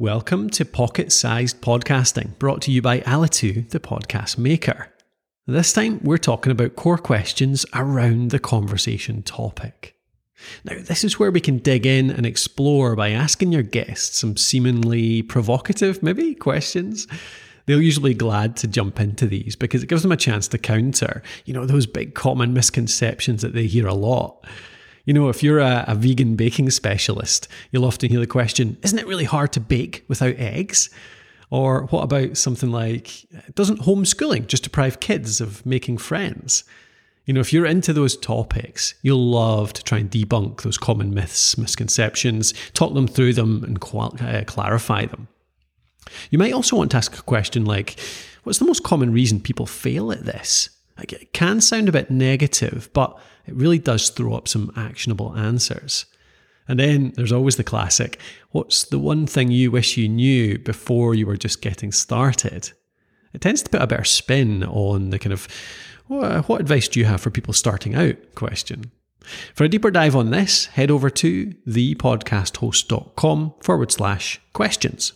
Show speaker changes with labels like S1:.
S1: Welcome to Pocket Sized Podcasting, brought to you by Alitu, the podcast maker. This time, we're talking about core questions around the conversation topic. Now, this is where we can dig in and explore by asking your guests some seemingly provocative, maybe, questions. They'll usually be glad to jump into these because it gives them a chance to counter, you know, those big common misconceptions that they hear a lot. You know, if you're a, a, vegan baking specialist, you'll often hear the question, isn't it really hard to bake without eggs? Or what about something like, doesn't homeschooling just deprive kids of making friends? You know, if you're into those topics, you'll love to try and debunk those common myths, misconceptions, talk them through them, and qual- uh, clarify them. You might also want to ask a question like, what's the most common reason people fail at this? It can sound a bit negative, but it really does throw up some actionable answers. And then there's always the classic what's the one thing you wish you knew before you were just getting started? It tends to put a better spin on the kind of what advice do you have for people starting out question. For a deeper dive on this, head over to thepodcasthost.com forward slash questions.